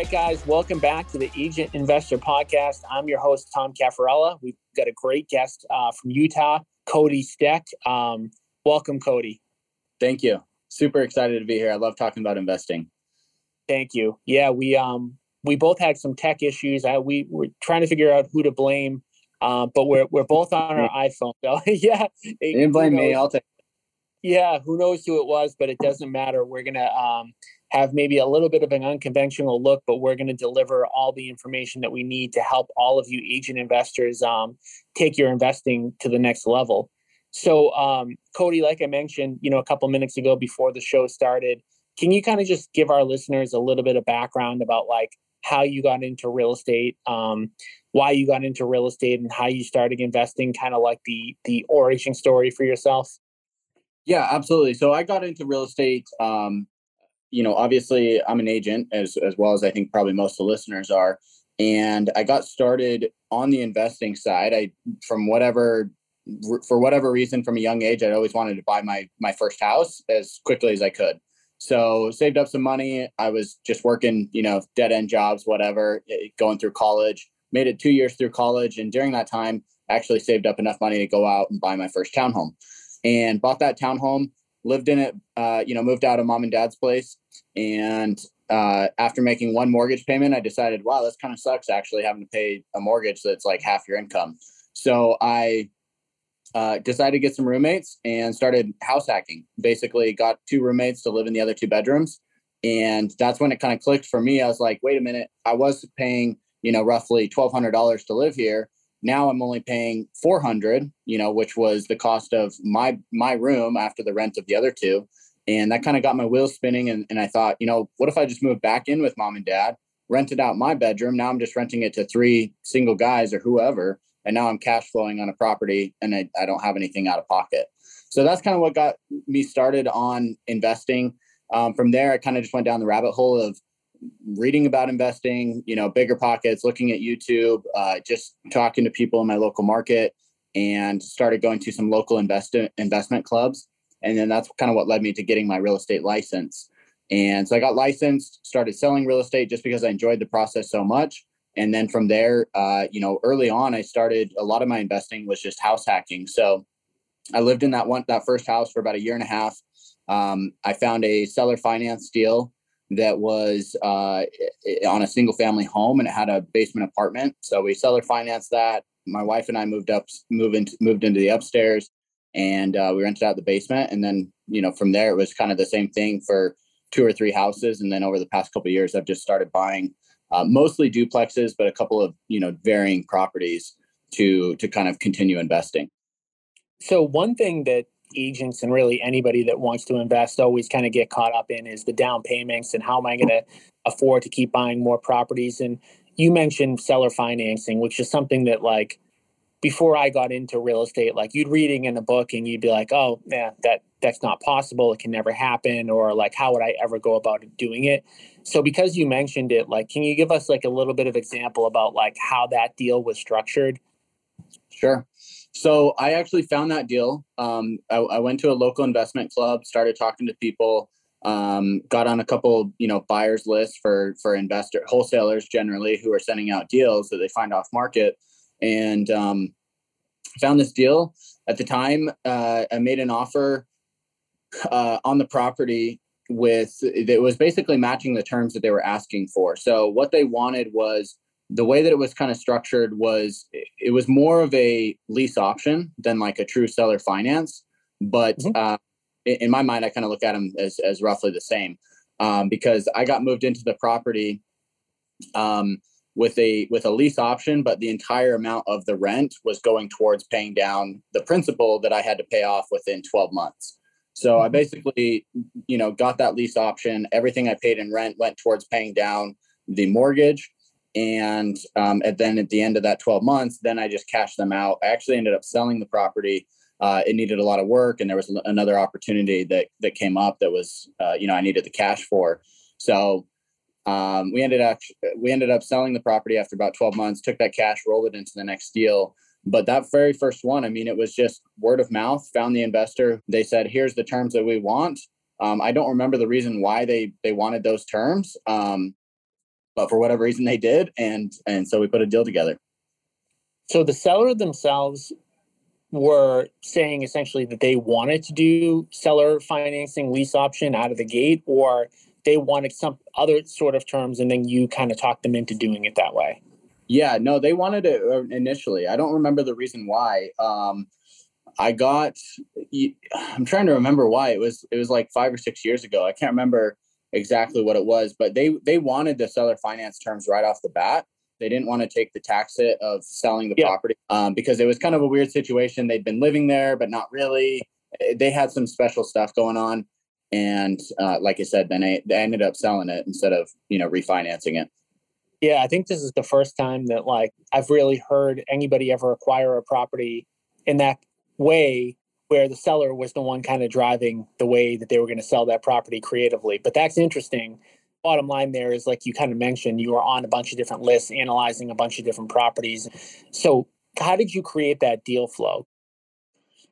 Right, guys, welcome back to the Agent Investor Podcast. I'm your host, Tom Caffarella. We've got a great guest uh, from Utah, Cody Steck. Um, welcome, Cody. Thank you. Super excited to be here. I love talking about investing. Thank you. Yeah, we um we both had some tech issues. I, we were trying to figure out who to blame, uh, but we're we're both on our iPhone. So yeah, you didn't blame me. I'll take. It. Yeah, who knows who it was, but it doesn't matter. We're gonna um, have maybe a little bit of an unconventional look, but we're gonna deliver all the information that we need to help all of you agent investors um, take your investing to the next level. So, um, Cody, like I mentioned, you know, a couple minutes ago before the show started, can you kind of just give our listeners a little bit of background about like how you got into real estate, um, why you got into real estate, and how you started investing? Kind of like the the origin story for yourself. Yeah, absolutely. So I got into real estate. Um, you know, obviously, I'm an agent as as well as I think probably most of the listeners are. And I got started on the investing side. I, from whatever, for whatever reason, from a young age, I always wanted to buy my my first house as quickly as I could. So saved up some money. I was just working, you know, dead end jobs, whatever, eh, going through college. Made it two years through college, and during that time, actually saved up enough money to go out and buy my first townhome, and bought that townhome. Lived in it, uh, you know, moved out of mom and dad's place, and uh, after making one mortgage payment, I decided, wow, this kind of sucks actually having to pay a mortgage that's like half your income. So I uh, decided to get some roommates and started house hacking. Basically, got two roommates to live in the other two bedrooms, and that's when it kind of clicked for me. I was like, wait a minute, I was paying you know roughly twelve hundred dollars to live here. Now I'm only paying four hundred, you know, which was the cost of my my room after the rent of the other two, and that kind of got my wheels spinning. And, and I thought, you know, what if I just moved back in with mom and dad, rented out my bedroom? Now I'm just renting it to three single guys or whoever and now I'm cash flowing on a property and I, I don't have anything out of pocket. So that's kind of what got me started on investing. Um, from there, I kind of just went down the rabbit hole of reading about investing, you know, BiggerPockets, looking at YouTube, uh, just talking to people in my local market, and started going to some local invest- investment clubs. And then that's kind of what led me to getting my real estate license. And so I got licensed, started selling real estate just because I enjoyed the process so much. And then from there uh, you know early on i started a lot of my investing was just house hacking. So i lived in that one that first house for about a year and a half. Um, i found a seller finance deal that was uh, on a single family home and it had a basement apartment. So we seller financed that. My wife and i moved up moved into, moved into the upstairs and uh, we rented out the basement and then you know from there it was kind of the same thing for two or three houses and then over the past couple of years i've just started buying uh, mostly duplexes, but a couple of you know varying properties to to kind of continue investing. So one thing that agents and really anybody that wants to invest always kind of get caught up in is the down payments and how am I going to afford to keep buying more properties. And you mentioned seller financing, which is something that like before I got into real estate, like you'd reading in a book and you'd be like, oh, yeah, that that's not possible. It can never happen. Or like, how would I ever go about doing it? So because you mentioned it, like, can you give us like a little bit of example about like how that deal was structured? Sure. So I actually found that deal. Um, I, I, went to a local investment club, started talking to people, um, got on a couple, you know, buyers lists for for investor wholesalers generally who are sending out deals that they find off market and um, found this deal at the time. Uh, I made an offer uh, on the property with it was basically matching the terms that they were asking for. So what they wanted was the way that it was kind of structured was it was more of a lease option than like a true seller finance. But mm-hmm. uh, in my mind, I kind of look at them as as roughly the same um, because I got moved into the property. Um, with a with a lease option but the entire amount of the rent was going towards paying down the principal that i had to pay off within 12 months so i mm-hmm. basically you know got that lease option everything i paid in rent went towards paying down the mortgage And, um, and then at the end of that 12 months, then I just cashed them out. I actually ended up selling the property. Uh, it needed a lot of work, and there was another opportunity that that came up that was, uh, you know, I needed the cash for. So um, we ended up we ended up selling the property after about 12 months. Took that cash, rolled it into the next deal. But that very first one, I mean, it was just word of mouth. Found the investor. They said, "Here's the terms that we want." Um, I don't remember the reason why they they wanted those terms, um, but for whatever reason they did, and and so we put a deal together. So the seller themselves were saying essentially that they wanted to do seller financing lease option out of the gate, or they wanted some other sort of terms, and then you kind of talked them into doing it that way. Yeah, no, they wanted it uh, initially. I don't remember the reason why. Um, I got. I'm trying to remember why it was. It was like five or six years ago. I can't remember exactly what it was, but they they wanted the seller finance terms right off the bat. They didn't want to take the tax hit of selling the yeah. property um, because it was kind of a weird situation. They'd been living there, but not really. They had some special stuff going on, and uh, like I said, then they, they ended up selling it instead of you know refinancing it. Yeah, I think this is the first time that like I've really heard anybody ever acquire a property in that way where the seller was the one kind of driving the way that they were going to sell that property creatively. But that's interesting. Bottom line there is like you kind of mentioned, you were on a bunch of different lists, analyzing a bunch of different properties. So, how did you create that deal flow?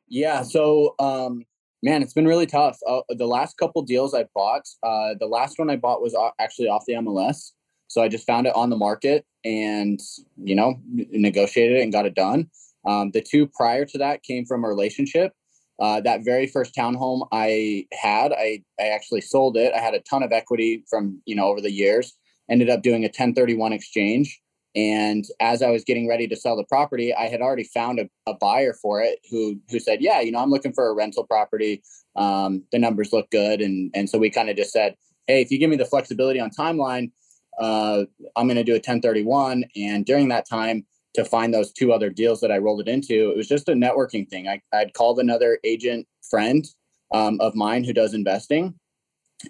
Yeah, so um, man, it's been really tough. Uh, the last couple deals I bought, uh, the last one I bought was actually off the MLS. So I just found it on the market and you know negotiated it and got it done. Um, the two prior to that came from a relationship. Uh, that very first townhome I had, I, I actually sold it. I had a ton of equity from, you know, over the years, ended up doing a 1031 exchange. And as I was getting ready to sell the property, I had already found a, a buyer for it who, who said, yeah, you know, I'm looking for a rental property. Um, the numbers look good. And, and so we kind of just said, Hey, if you give me the flexibility on timeline, uh, I'm going to do a 1031. And during that time, to find those two other deals that I rolled it into. It was just a networking thing. I, I'd called another agent friend um, of mine who does investing,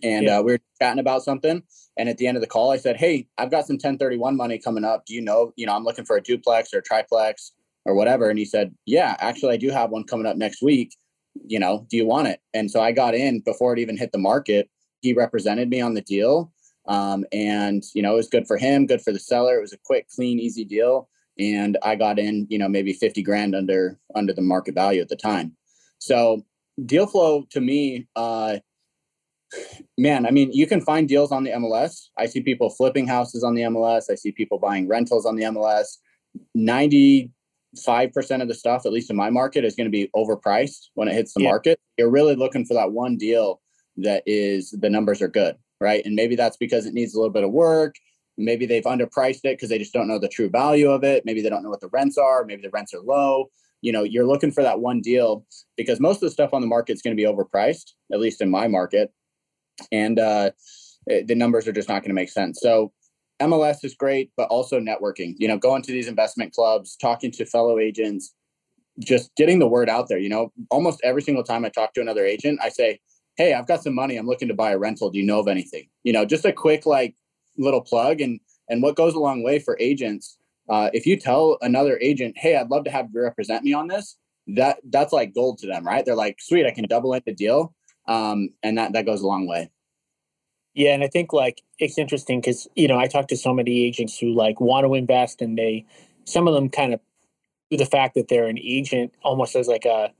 and yeah. uh, we were chatting about something. And at the end of the call, I said, "Hey, I've got some 1031 money coming up. Do you know? You know, I'm looking for a duplex or a triplex or whatever." And he said, "Yeah, actually, I do have one coming up next week. You know, do you want it?" And so I got in before it even hit the market. He represented me on the deal. Um, and you know, it was good for him, good for the seller. It was a quick, clean, easy deal and I got in, you know, maybe 50 grand under under the market value at the time. So deal flow to me, uh, man, I mean, you can find deals on the MLS. I see people flipping houses on the MLS. I see people buying rentals on the MLS. 95% of the stuff, at least in my market, is going to be overpriced when it hits the yeah. market. You're really looking for that one deal that is the numbers are good, right? And maybe that's because it needs a little bit of work maybe they've underpriced it because they just don't know the true value of it maybe they don't know what the rents are maybe the rents are low you know you're looking for that one deal because most of the stuff on the market is going to be overpriced at least in my market and uh, the numbers are just not going to make sense. So mls is great but also networking you know going to these investment clubs talking to fellow agents just getting the word out there you know? Almost every single time i talk to another agent i say hey i've got some money i'm looking to buy a rental do you know of anything? You know just a quick like little plug and and what goes a long way for agents uh, if you tell another agent hey i'd love to have you represent me on this that that's like gold to them right? They're like sweet i can double in the deal um, and that that goes a long way. Yeah and i think like it's interesting because you know i talk to so many agents who like want to invest and they some of them kind of the fact that they're an agent almost as like a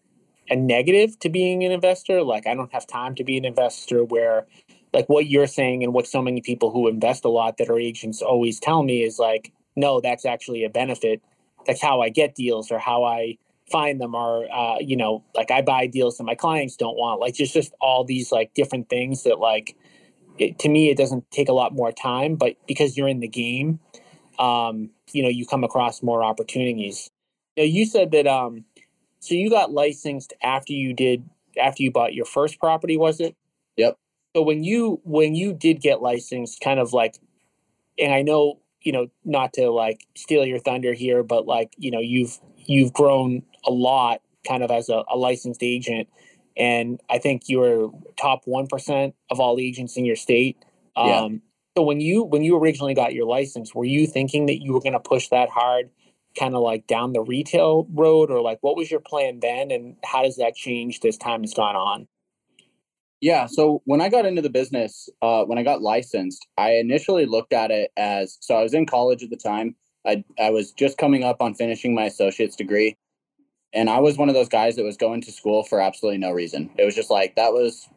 a negative to being an investor. Like i don't have time to be an investor where like what you're saying and what so many people who invest a lot that are agents always tell me is like no that's actually a benefit. That's how i get deals or how i find them or uh, you know like i buy deals that my clients don't want. Like just just all these like different things that like it, to me it doesn't take a lot more time but because you're in the game um you know you come across more opportunities. Now you said that um so you got licensed after you did after you bought your first property was it? Yep. So when you when you did get licensed, kind of like, and I know you know not to like steal your thunder here, but like you know you've you've grown a lot kind of as a, a licensed agent, and I think you were top one percent of all agents in your state. Yeah. Um, So when you when you originally got your license, were you thinking that you were going to push that hard, kind of like down the retail road, or like what was your plan then, and how does that change as time has gone on? Yeah. So when I got into the business, uh, when I got licensed, I initially looked at it as so I was in college at the time. I I was just coming up on finishing my associate's degree, and I was one of those guys that was going to school for absolutely no reason. It was just like that was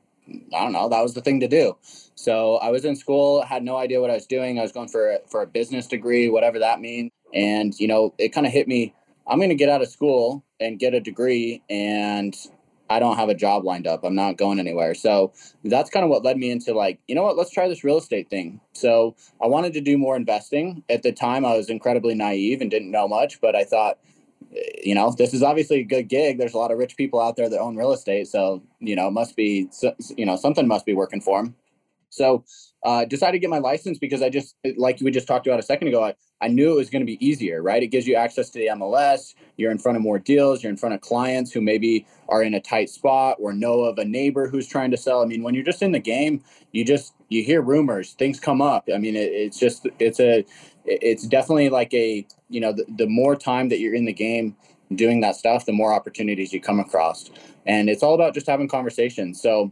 I don't know, that was the thing to do. So I was in school, had no idea what I was doing. I was going for for a business degree, whatever that means. And you know, it kind of hit me. I'm going to get out of school and get a degree, and I don't have a job lined up. I'm not going anywhere. So that's kind of what led me into like, you know what, let's try this real estate thing. So I wanted to do more investing. At the time, I was incredibly naive and didn't know much, but I thought, you know, this is obviously a good gig. There's a lot of rich people out there that own real estate. So, you know, must be, you know, something must be working for them. So uh, decided to get my license because I just, like we just talked about a second ago, I, I knew it was going to be easier, right? It gives you access to the MLS. You're in front of more deals. You're in front of clients who maybe are in a tight spot or know of a neighbor who's trying to sell. I mean, when you're just in the game, you just you hear rumors, things come up. I mean, it, it's just it's a it's definitely like a you know the, the more time that you're in the game doing that stuff, the more opportunities you come across, and it's all about just having conversations. So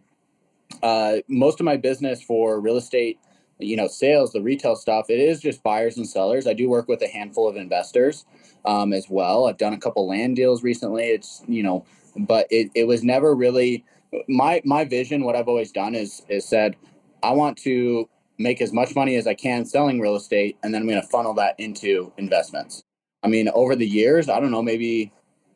uh, most of my business for real estate you know sales the retail stuff it is just buyers and sellers i do work with a handful of investors um, as well i've done a couple land deals recently it's you know but it, it was never really my my vision what i've always done is is said i want to make as much money as i can selling real estate and then i'm going to funnel that into investments i mean over the years i don't know maybe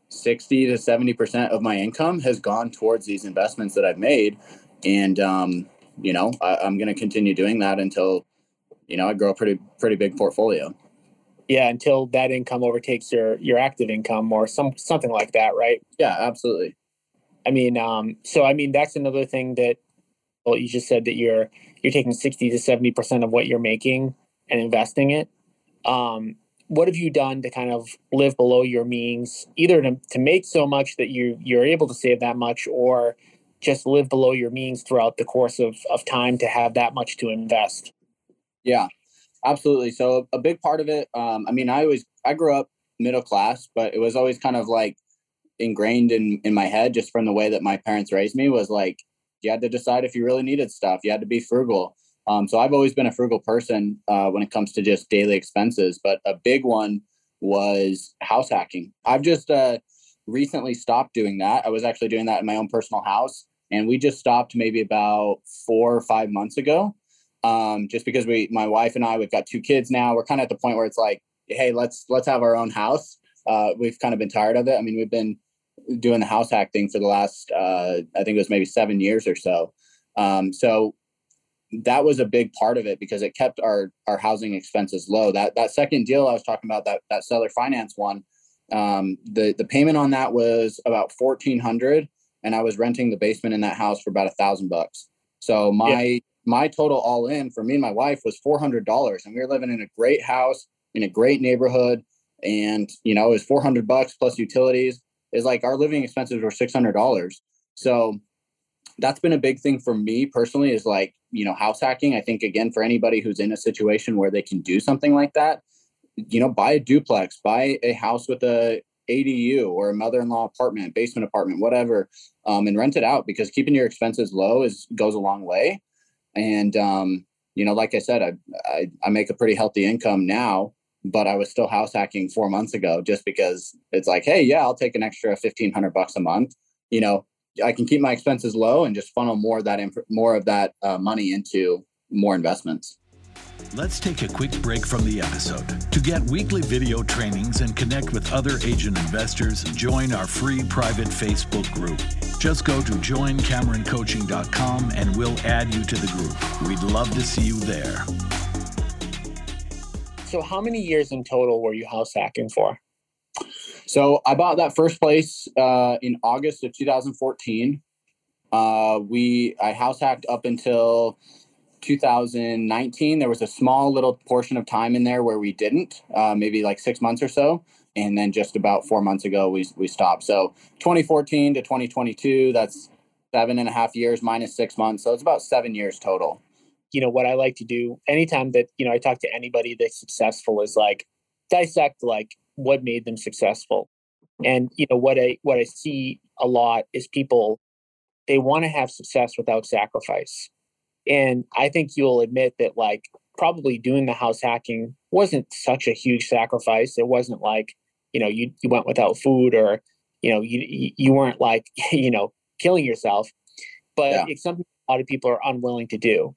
60 to 70 percent of my income has gone towards these investments that i've made and um, you know, I, I'm going to continue doing that until, you know, I grow a pretty pretty big portfolio. Yeah, until that income overtakes your your active income or some something like that, right? Yeah, absolutely. I mean, um, so I mean that's another thing that you just said that you're you're taking sixty to seventy percent of what you're making and investing it. Um, what have you done to kind of live below your means, either to, to make so much that you you're able to save that much, or just live below your means throughout the course of, of time to have that much to invest. Yeah, absolutely. So a big part of it, um, I mean, I always, I grew up middle class, but it was always kind of like ingrained in, in my head just from the way that my parents raised me was like, you had to decide if you really needed stuff. You had to be frugal. Um, so I've always been a frugal person uh, when it comes to just daily expenses, but a big one was house hacking. I've just uh, recently stopped doing that. I was actually doing that in my own personal house and we just stopped maybe about four or five months ago um, just because we my wife and i we've got two kids now we're kind of at the point where it's like hey let's let's have our own house uh, we've kind of been tired of it i mean we've been doing the house hack thing for the last uh, i think it was maybe seven years or so um, so that was a big part of it because it kept our our housing expenses low that that second deal i was talking about that that seller finance one um, the the payment on that was about 1400 and I was renting the basement in that house for about a thousand bucks. So my yeah. my total all in for me and my wife was four hundred dollars, and we were living in a great house in a great neighborhood, and you know it was four hundred bucks plus utilities. Is like our living expenses were six hundred dollars. So that's been a big thing for me personally. Is like you know house hacking. I think again for anybody who's in a situation where they can do something like that, you know, buy a duplex, buy a house with a ADU or a mother-in-law apartment, basement apartment, whatever, um, and rent it out because keeping your expenses low is goes a long way. And um, you know, like I said, I, I I make a pretty healthy income now, but I was still house hacking four months ago just because it's like, hey, yeah, I'll take an extra fifteen hundred bucks a month. You know, I can keep my expenses low and just funnel more of that inf- more of that uh, money into more investments. Let's take a quick break from the episode. To get weekly video trainings and connect with other agent investors, join our free private Facebook group. Just go to joincameroncoaching.com and we'll add you to the group. We'd love to see you there. So, how many years in total were you house hacking for? So, I bought that first place uh, in August of 2014. Uh, we I house hacked up until 2019, there was a small little portion of time in there where we didn't, uh, maybe like six months or so. And then just about four months ago, we, we stopped. So 2014 to 2022, that's seven and a half years minus six months. So it's about seven years total. You know, what I like to do anytime that, you know, I talk to anybody that's successful is like dissect like what made them successful. And, you know, what I what I see a lot is people they want to have success without sacrifice. And I think you'll admit that like probably doing the house hacking wasn't such a huge sacrifice. It wasn't like, you know, you, you went without food or, you know, you, you weren't like, you know, killing yourself, but yeah. it's something a lot of people are unwilling to do.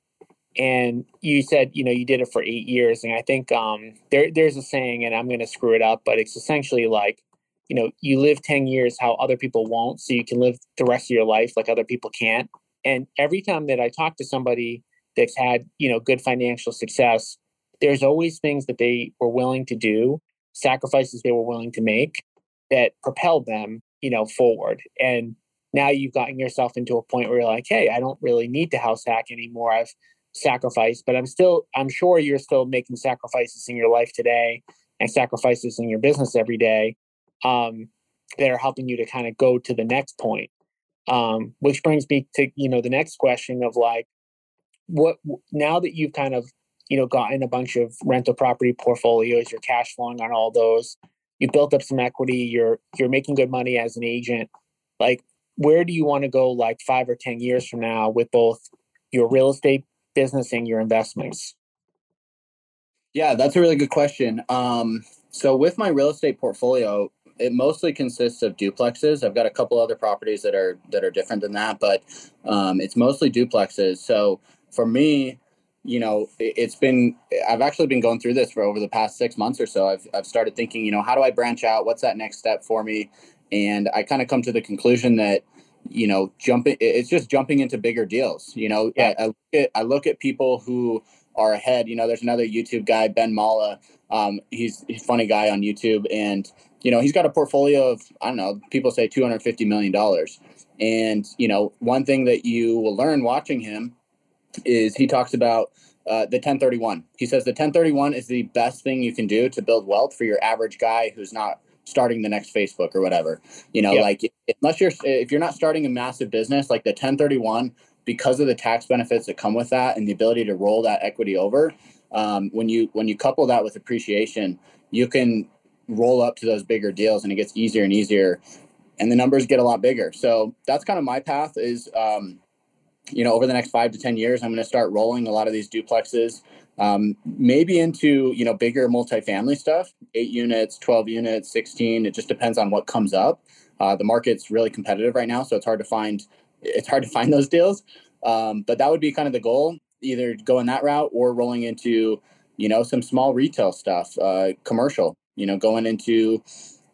And you said, you know, you did it for eight years. And I think um, there, there's a saying, and I'm going to screw it up, but it's essentially like, you know, you live 10 years how other people won't. So you can live the rest of your life like other people can't. And every time that I talk to somebody that's had, you know, good financial success, there's always things that they were willing to do, sacrifices they were willing to make that propelled them, you know, forward. And now you've gotten yourself into a point where you're like, hey, I don't really need to house hack anymore. I've sacrificed, but I'm still, I'm sure you're still making sacrifices in your life today and sacrifices in your business every day um, that are helping you to kind of go to the next point. Um, which brings me to you know the next question of like, what now that you've kind of you know gotten a bunch of rental property portfolios, you're cash flowing on all those, you built up some equity, you're you're making good money as an agent. Like, where do you want to go like five or ten years from now with both your real estate business and your investments? Yeah, that's a really good question. Um, so with my real estate portfolio, it mostly consists of duplexes. I've got a couple other properties that are that are different than that, but um, it's mostly duplexes. So for me, you know, it, has been I've actually been going through this for over the past six months or so. I've I've started thinking, you know, how do I branch out? What's that next step for me? And I kind of come to the conclusion that you know jumping it's just jumping into bigger deals you know yeah. I, I, look at, I look at people who are ahead you know there's another youtube guy ben Mallah. um, he's, a funny guy on youtube and you know, he's got a portfolio of, I don't know, people say $250 million. And, you know, one thing that you will learn watching him is he talks about uh, the 1031. He says the 1031 is the best thing you can do to build wealth for your average guy who's not starting the next Facebook or whatever. You know, yep. like unless you're, if you're not starting a massive business, like the 1031, because of the tax benefits that come with that and the ability to roll that equity over, um, when you when you couple that with appreciation, you can roll up to those bigger deals and it gets easier and easier and the numbers get a lot bigger. So that's kind of my path is, um, you know, over the next five to 10 years, I'm going to start rolling a lot of these duplexes, um, maybe into, you know, bigger multifamily stuff, eight units, 12 units, 16. It just depends on what comes up. Uh, the market's really competitive right now. So it's hard to find, it's hard to find those deals. Um, but that would be kind of the goal, either going that route or rolling into, you know, some small retail stuff, uh, commercial, you know, going into,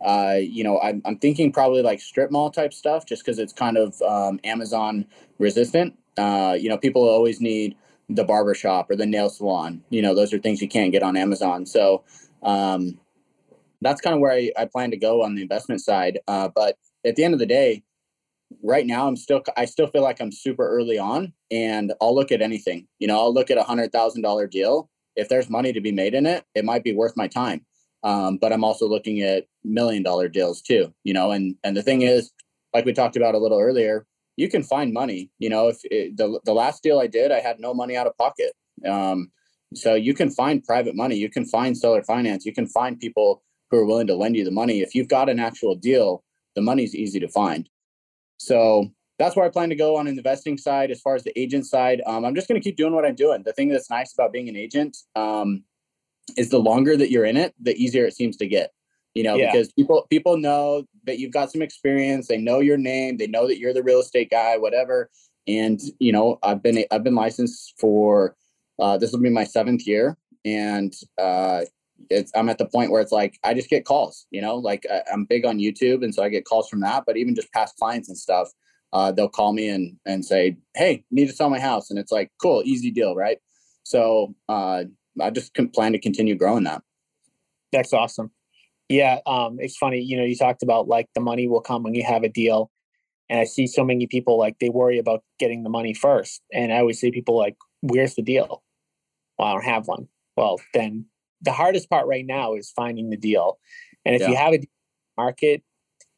uh, you know, I'm, I'm thinking probably like strip mall type stuff just because it's kind of um, Amazon resistant. Uh, you know, people always need the barber shop or the nail salon. You know, those are things you can't get on Amazon. So um, that's kind of where I, I plan to go on the investment side. Uh, but at the end of the day, right now I'm still I still feel like I'm super early on, and I'll look at anything. You know, I'll look at a hundred thousand dollar deal. If there's money to be made in it, it might be worth my time. Um, but I'm also looking at million dollar deals too, you know, and, and the thing is, like we talked about a little earlier, you can find money, you know, if it, the, the last deal I did, I had no money out of pocket. Um, so you can find private money, you can find seller finance, you can find people who are willing to lend you the money. If you've got an actual deal, the money's easy to find. So that's where I plan to go on an investing side. As far as the agent side, um, I'm just going to keep doing what I'm doing. The thing that's nice about being an agent, um, is the longer that you're in it, the easier it seems to get. You know, yeah. because people people know that you've got some experience, they know your name, they know that you're the real estate guy, whatever. And you know, I've been I've been licensed for uh, this will be my seventh year, and uh, I'm at the point where it's like I just get calls. You know, like I, am big on YouTube, and so I get calls from that. But even just past clients and stuff, uh, they'll call me and and say, "Hey, need to sell my house," and it's like, "Cool, easy deal, right?" So uh, I just plan to continue growing that. That's awesome. Yeah, um, it's funny. You know, you talked about like the money will come when you have a deal, and I see so many people like they worry about getting the money first, and I always say people like, "Where's the deal?" Well, I don't have one. Well, then the hardest part right now is finding the deal, and if yeah. you have a market,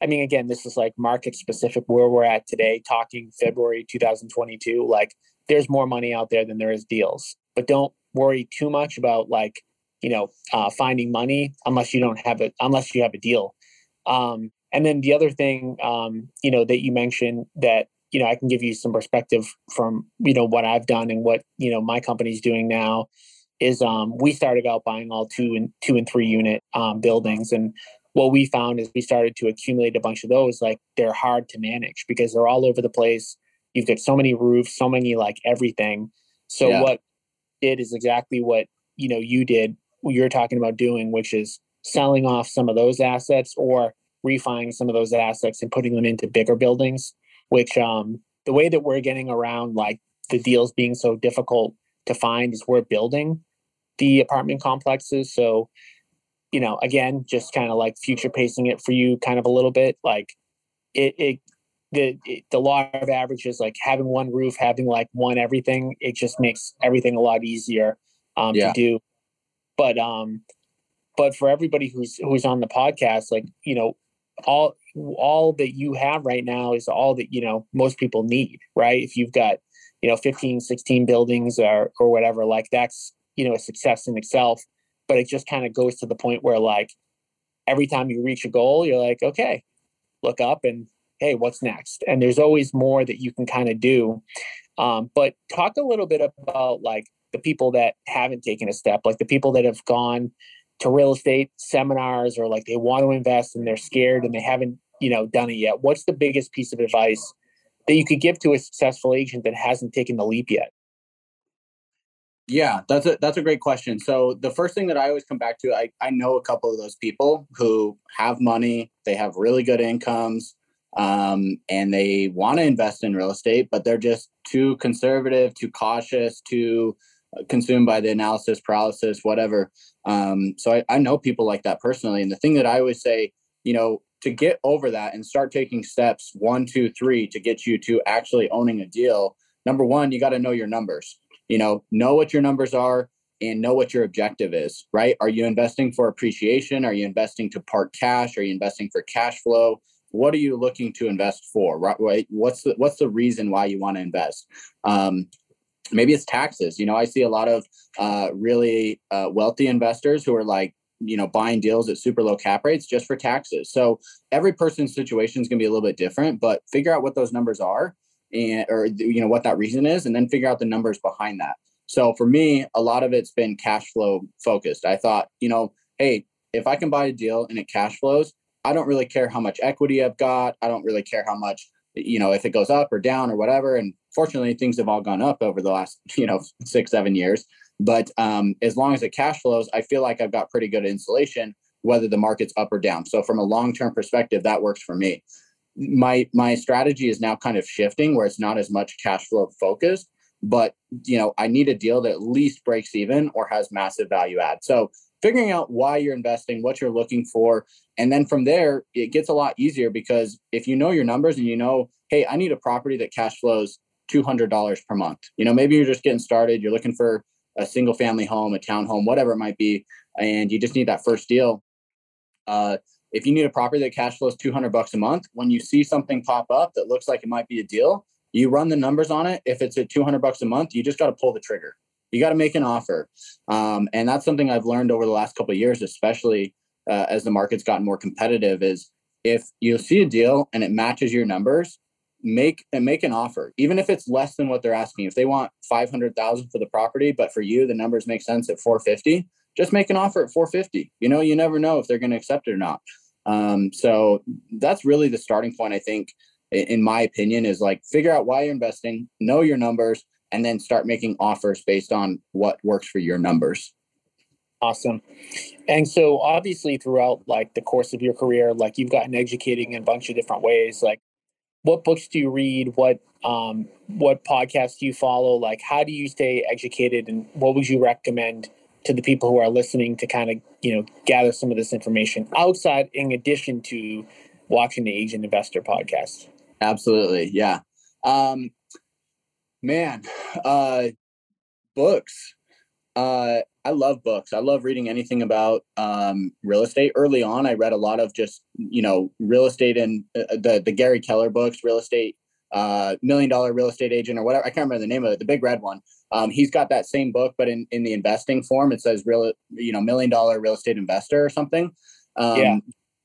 I mean, again, this is like market specific where we're at today, talking February 2022. Like, there's more money out there than there is deals but don't worry too much about like you know uh, finding money unless you don't have it unless you have a deal. Um, and then the other thing um, you know that you mentioned that you know i can give you some perspective from you know what i've done and what you know my company's doing now is um, we started out buying all two and two and three unit um, buildings. And what we found is we started to accumulate a bunch of those like they're hard to manage because they're all over the place. You've got so many roofs so many like everything. So yeah. what did is exactly what you know you did what you're talking about doing which is selling off some of those assets or refining some of those assets and putting them into bigger buildings which um the way that we're getting around like the deals being so difficult to find is we're building the apartment complexes so you know, again, just kind of like future pacing it for you kind of a little bit. Like it, it the it, the law of averages, like having one roof, having like one everything, it just makes everything a lot easier um, yeah. to do. But um, but for everybody who's who's on the podcast, like you know, all all that you have right now is all that you know most people need, right? If you've got you know 15, 16 buildings or or whatever, like that's you know a success in itself but it just kind of goes to the point where like every time you reach a goal you're like okay look up and hey what's next and there's always more that you can kind of do um, but talk a little bit about like the people that haven't taken a step like the people that have gone to real estate seminars or like they want to invest and they're scared and they haven't you know done it yet what's the biggest piece of advice that you could give to a successful agent that hasn't taken the leap yet yeah, that's a that's a great question. So the first thing that I always come back to, I I know a couple of those people who have money, they have really good incomes, um, and they want to invest in real estate, but they're just too conservative, too cautious, too consumed by the analysis paralysis, whatever. Um, so I, I know people like that personally, and the thing that I always say, you know, to get over that and start taking steps one, two, three to get you to actually owning a deal. Number one, you got to know your numbers. You know know what your numbers are and know what your objective is right? Are you investing for appreciation? Are you investing to park cash? Are you investing for cash flow? What are you looking to invest for right? What's the what's the reason why you want to invest? Um, maybe it's taxes. You know i see a lot of uh, really uh, wealthy investors who are like you know buying deals at super low cap rates just for taxes. So every person's situation is going to be a little bit different but figure out what those numbers are and or you know what that reason is and then figure out the numbers behind that. So for me a lot of it's been cash flow focused. I thought you know hey if i can buy a deal and it cash flows i don't really care how much equity i've got. I don't really care how much you know if it goes up or down or whatever and fortunately things have all gone up over the last you know six seven years. But um, as long as it cash flows i feel like i've got pretty good insulation whether the market's up or down. So from a long term perspective that works for me. My my strategy is now kind of shifting where it's not as much cash flow focused but you know i need a deal that at least breaks even or has massive value add. So figuring out why you're investing what you're looking for and then from there it gets a lot easier because if you know your numbers and you know hey i need a property that cash flows $200 per month you know maybe you're just getting started you're looking for a single family home a townhome whatever it might be and you just need that first deal uh, if you need a property that cash flows 200 bucks a month, when you see something pop up that looks like it might be a deal, you run the numbers on it. If it's at 200 bucks a month, you just got to pull the trigger. You got to make an offer. Um, and that's something I've learned over the last couple of years, especially uh, as the market's gotten more competitive is if you see a deal and it matches your numbers, make and make an offer, even if it's less than what they're asking. If they want 500,000 for the property, but for you, the numbers make sense at 450, just make an offer at 450. You know, you never know if they're going to accept it or not. Um, so that's really the starting point, I think, in my opinion, is like figure out why you're investing, know your numbers, and then start making offers based on what works for your numbers. Awesome. And so obviously throughout like the course of your career, like you've gotten educating in a bunch of different ways. Like what books do you read? What um what podcasts do you follow? Like how do you stay educated and what would you recommend to the people who are listening to kind of you know gather some of this information outside in addition to watching the Agent investor podcast absolutely yeah um man uh books uh i love books i love reading anything about um real estate early on i read a lot of just you know real estate and uh, the the gary keller books real estate uh, Million Dollar Real Estate Agent or whatever. I can't remember the name of it, the big red one. Um, he's got that same book, but in, in the investing form, it says real, you know, Million Dollar Real Estate Investor or something. Um, yeah.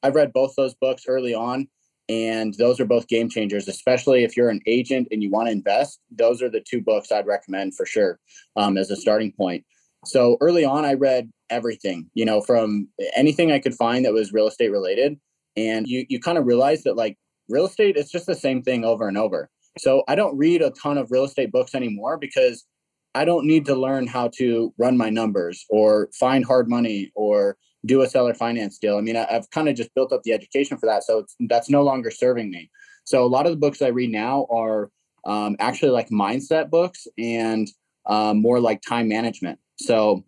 I've read both those books early on, and those are both game changers, especially if you're an agent and you want to invest. Those are the two books I'd recommend for sure um, as a starting point. So early on, I read everything, you know, from anything I could find that was real estate related. And you, you kind of realize that like real estate, it's just the same thing over and over. So I don't read a ton of real estate books anymore because I don't need to learn how to run my numbers or find hard money or do a seller finance deal. I mean, I, have kind of just built up the education for that. So that's no longer serving me. So a lot of the books I read now are um, actually like mindset books and um, more like time management. So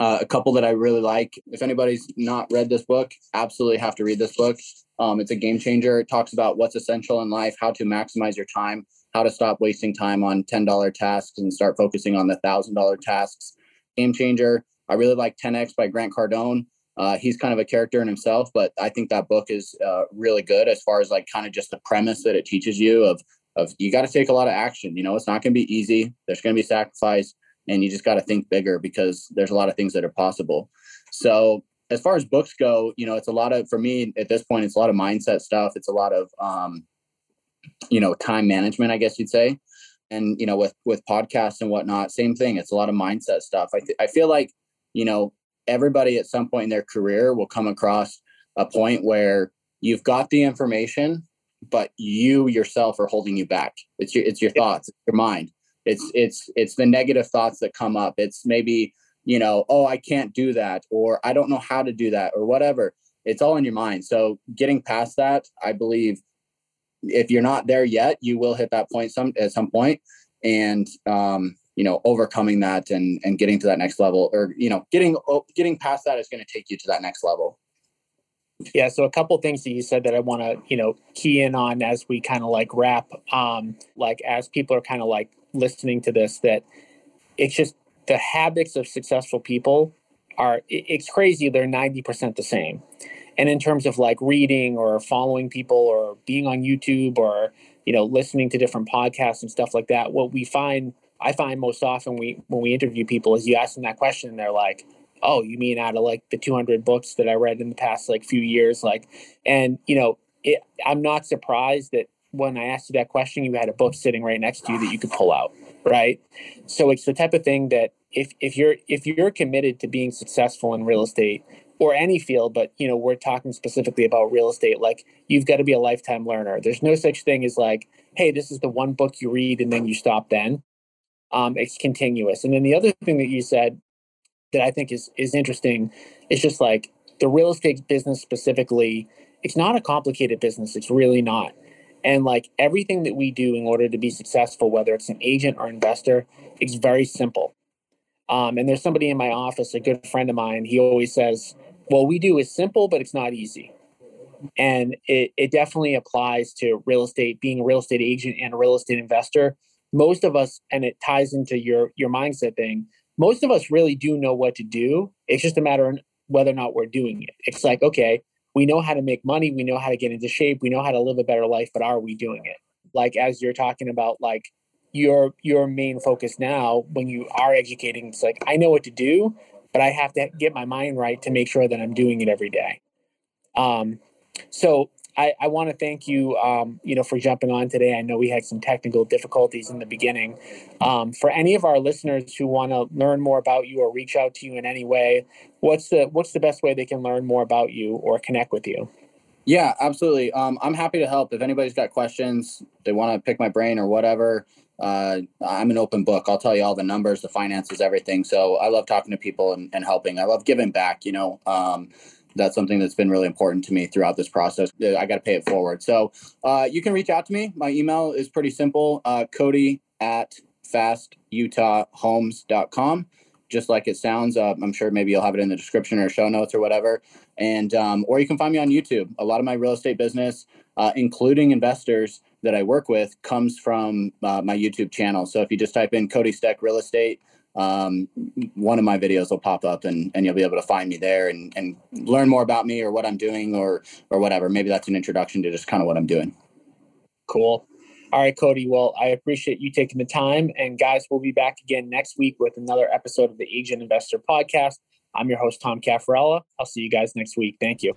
uh, a couple that I really like. If anybody's not read this book, absolutely have to read this book. Um, it's a game changer. It talks about what's essential in life, how to maximize your time, how to stop wasting time on $10 tasks and start focusing on the $1,000 tasks. Game changer. I really like 10X by Grant Cardone. Uh, he's kind of a character in himself, but I think that book is uh, really good as far as like kind of just the premise that it teaches you of of you got to take a lot of action. You know, it's not going to be easy. There's going to be sacrifice, and you just got to think bigger because there's a lot of things that are possible. So as far as books go, you know, it's a lot of for me at this point, it's a lot of mindset stuff. It's a lot of um, you know, time management, I guess you'd say. And you know, with with podcasts and whatnot, same thing. It's a lot of mindset stuff. I th- I feel like you know everybody at some point in their career will come across a point where you've got the information but you yourself are holding you back. It's your it's your thoughts it's your mind. It's it's it's the negative thoughts that come up. It's maybe you know oh i can't do that or i don't know how to do that or whatever. It's all in your mind. So getting past that i believe if you're not there yet you will hit that point some at some point. And um you know overcoming that and and getting to that next level or you know getting getting past that is going to take you to that next level. Yeah so a couple things that you said that i want to you know key in on as we kind of like wrap um like as people are kind of like listening to this that it's just the habits of successful people are it's crazy they're 90% the same. And in terms of like reading or following people or being on youtube or you know listening to different podcasts and stuff like that what we find I find most often we when we interview people is you ask them that question and they're like, "Oh, you mean out of like the 200 books that I read in the past like few years?" Like, and you know, it, I'm not surprised that when I asked you that question, you had a book sitting right next to you that you could pull out, right? So it's the type of thing that if if you're if you're committed to being successful in real estate or any field, but you know, we're talking specifically about real estate, like you've got to be a lifetime learner. There's no such thing as like, hey, this is the one book you read and then you stop then um, it's continuous. And then the other thing that you said that I think is is interesting is just like the real estate business specifically. It's not a complicated business. It's really not. And like everything that we do in order to be successful, whether it's an agent or investor, it's very simple. Um, and there's somebody in my office, a good friend of mine. He always says, "What we do is simple, but it's not easy." And it, it definitely applies to real estate, being a real estate agent and a real estate investor most of us and it ties into your your mindset thing most of us really do know what to do. It's just a matter of whether or not we're doing it. It's like okay we know how to make money we know how to get into shape we know how to live a better life but are we doing it? Like as you're talking about like your your main focus now when you are educating it's like i know what to do but i have to get my mind right to make sure that i'm doing it every day. Um so I, I want to thank you, um, you know, for jumping on today. I know we had some technical difficulties in the beginning. Um, for any of our listeners who want to learn more about you or reach out to you in any way, what's the what's the best way they can learn more about you or connect with you? Yeah, absolutely. Um, I'm happy to help. If anybody's got questions, they want to pick my brain or whatever, uh, I'm an open book. I'll tell you all the numbers, the finances, everything. So I love talking to people and, and helping. I love giving back. You know, um, that's something that's been really important to me throughout this process. I got to pay it forward. So uh, you can reach out to me. My email is pretty simple uh, Cody at fastutahhomes.com. Just like it sounds, uh, I'm sure maybe you'll have it in the description or show notes or whatever. And um, or you can find me on YouTube. A lot of my real estate business, uh, including investors that I work with, comes from uh, my YouTube channel. So if you just type in Cody Steck Real Estate, um, one of my videos will pop up and, and you'll be able to find me there and, and learn more about me or what I'm doing or or whatever. Maybe that's an introduction to just kind of what I'm doing. Cool. All right, Cody. Well, I appreciate you taking the time. And guys, we'll be back again next week with another episode of the Agent Investor Podcast. I'm your host, Tom Caffarella. I'll see you guys next week. Thank you.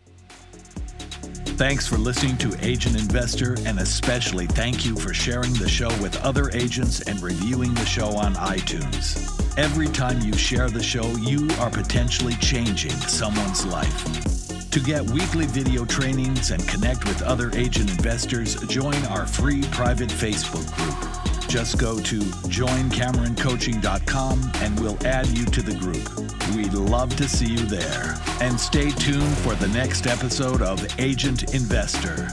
Thanks for listening to Agent Investor, and especially thank you for sharing the show with other agents and reviewing the show on iTunes. Every time you share the show, you are potentially changing someone's life. To get weekly video trainings and connect with other agent investors, join our free private Facebook group. Just go to joincameroncoaching.com and we'll add you to the group. We'd love to see you there. And stay tuned for the next episode of Agent Investor.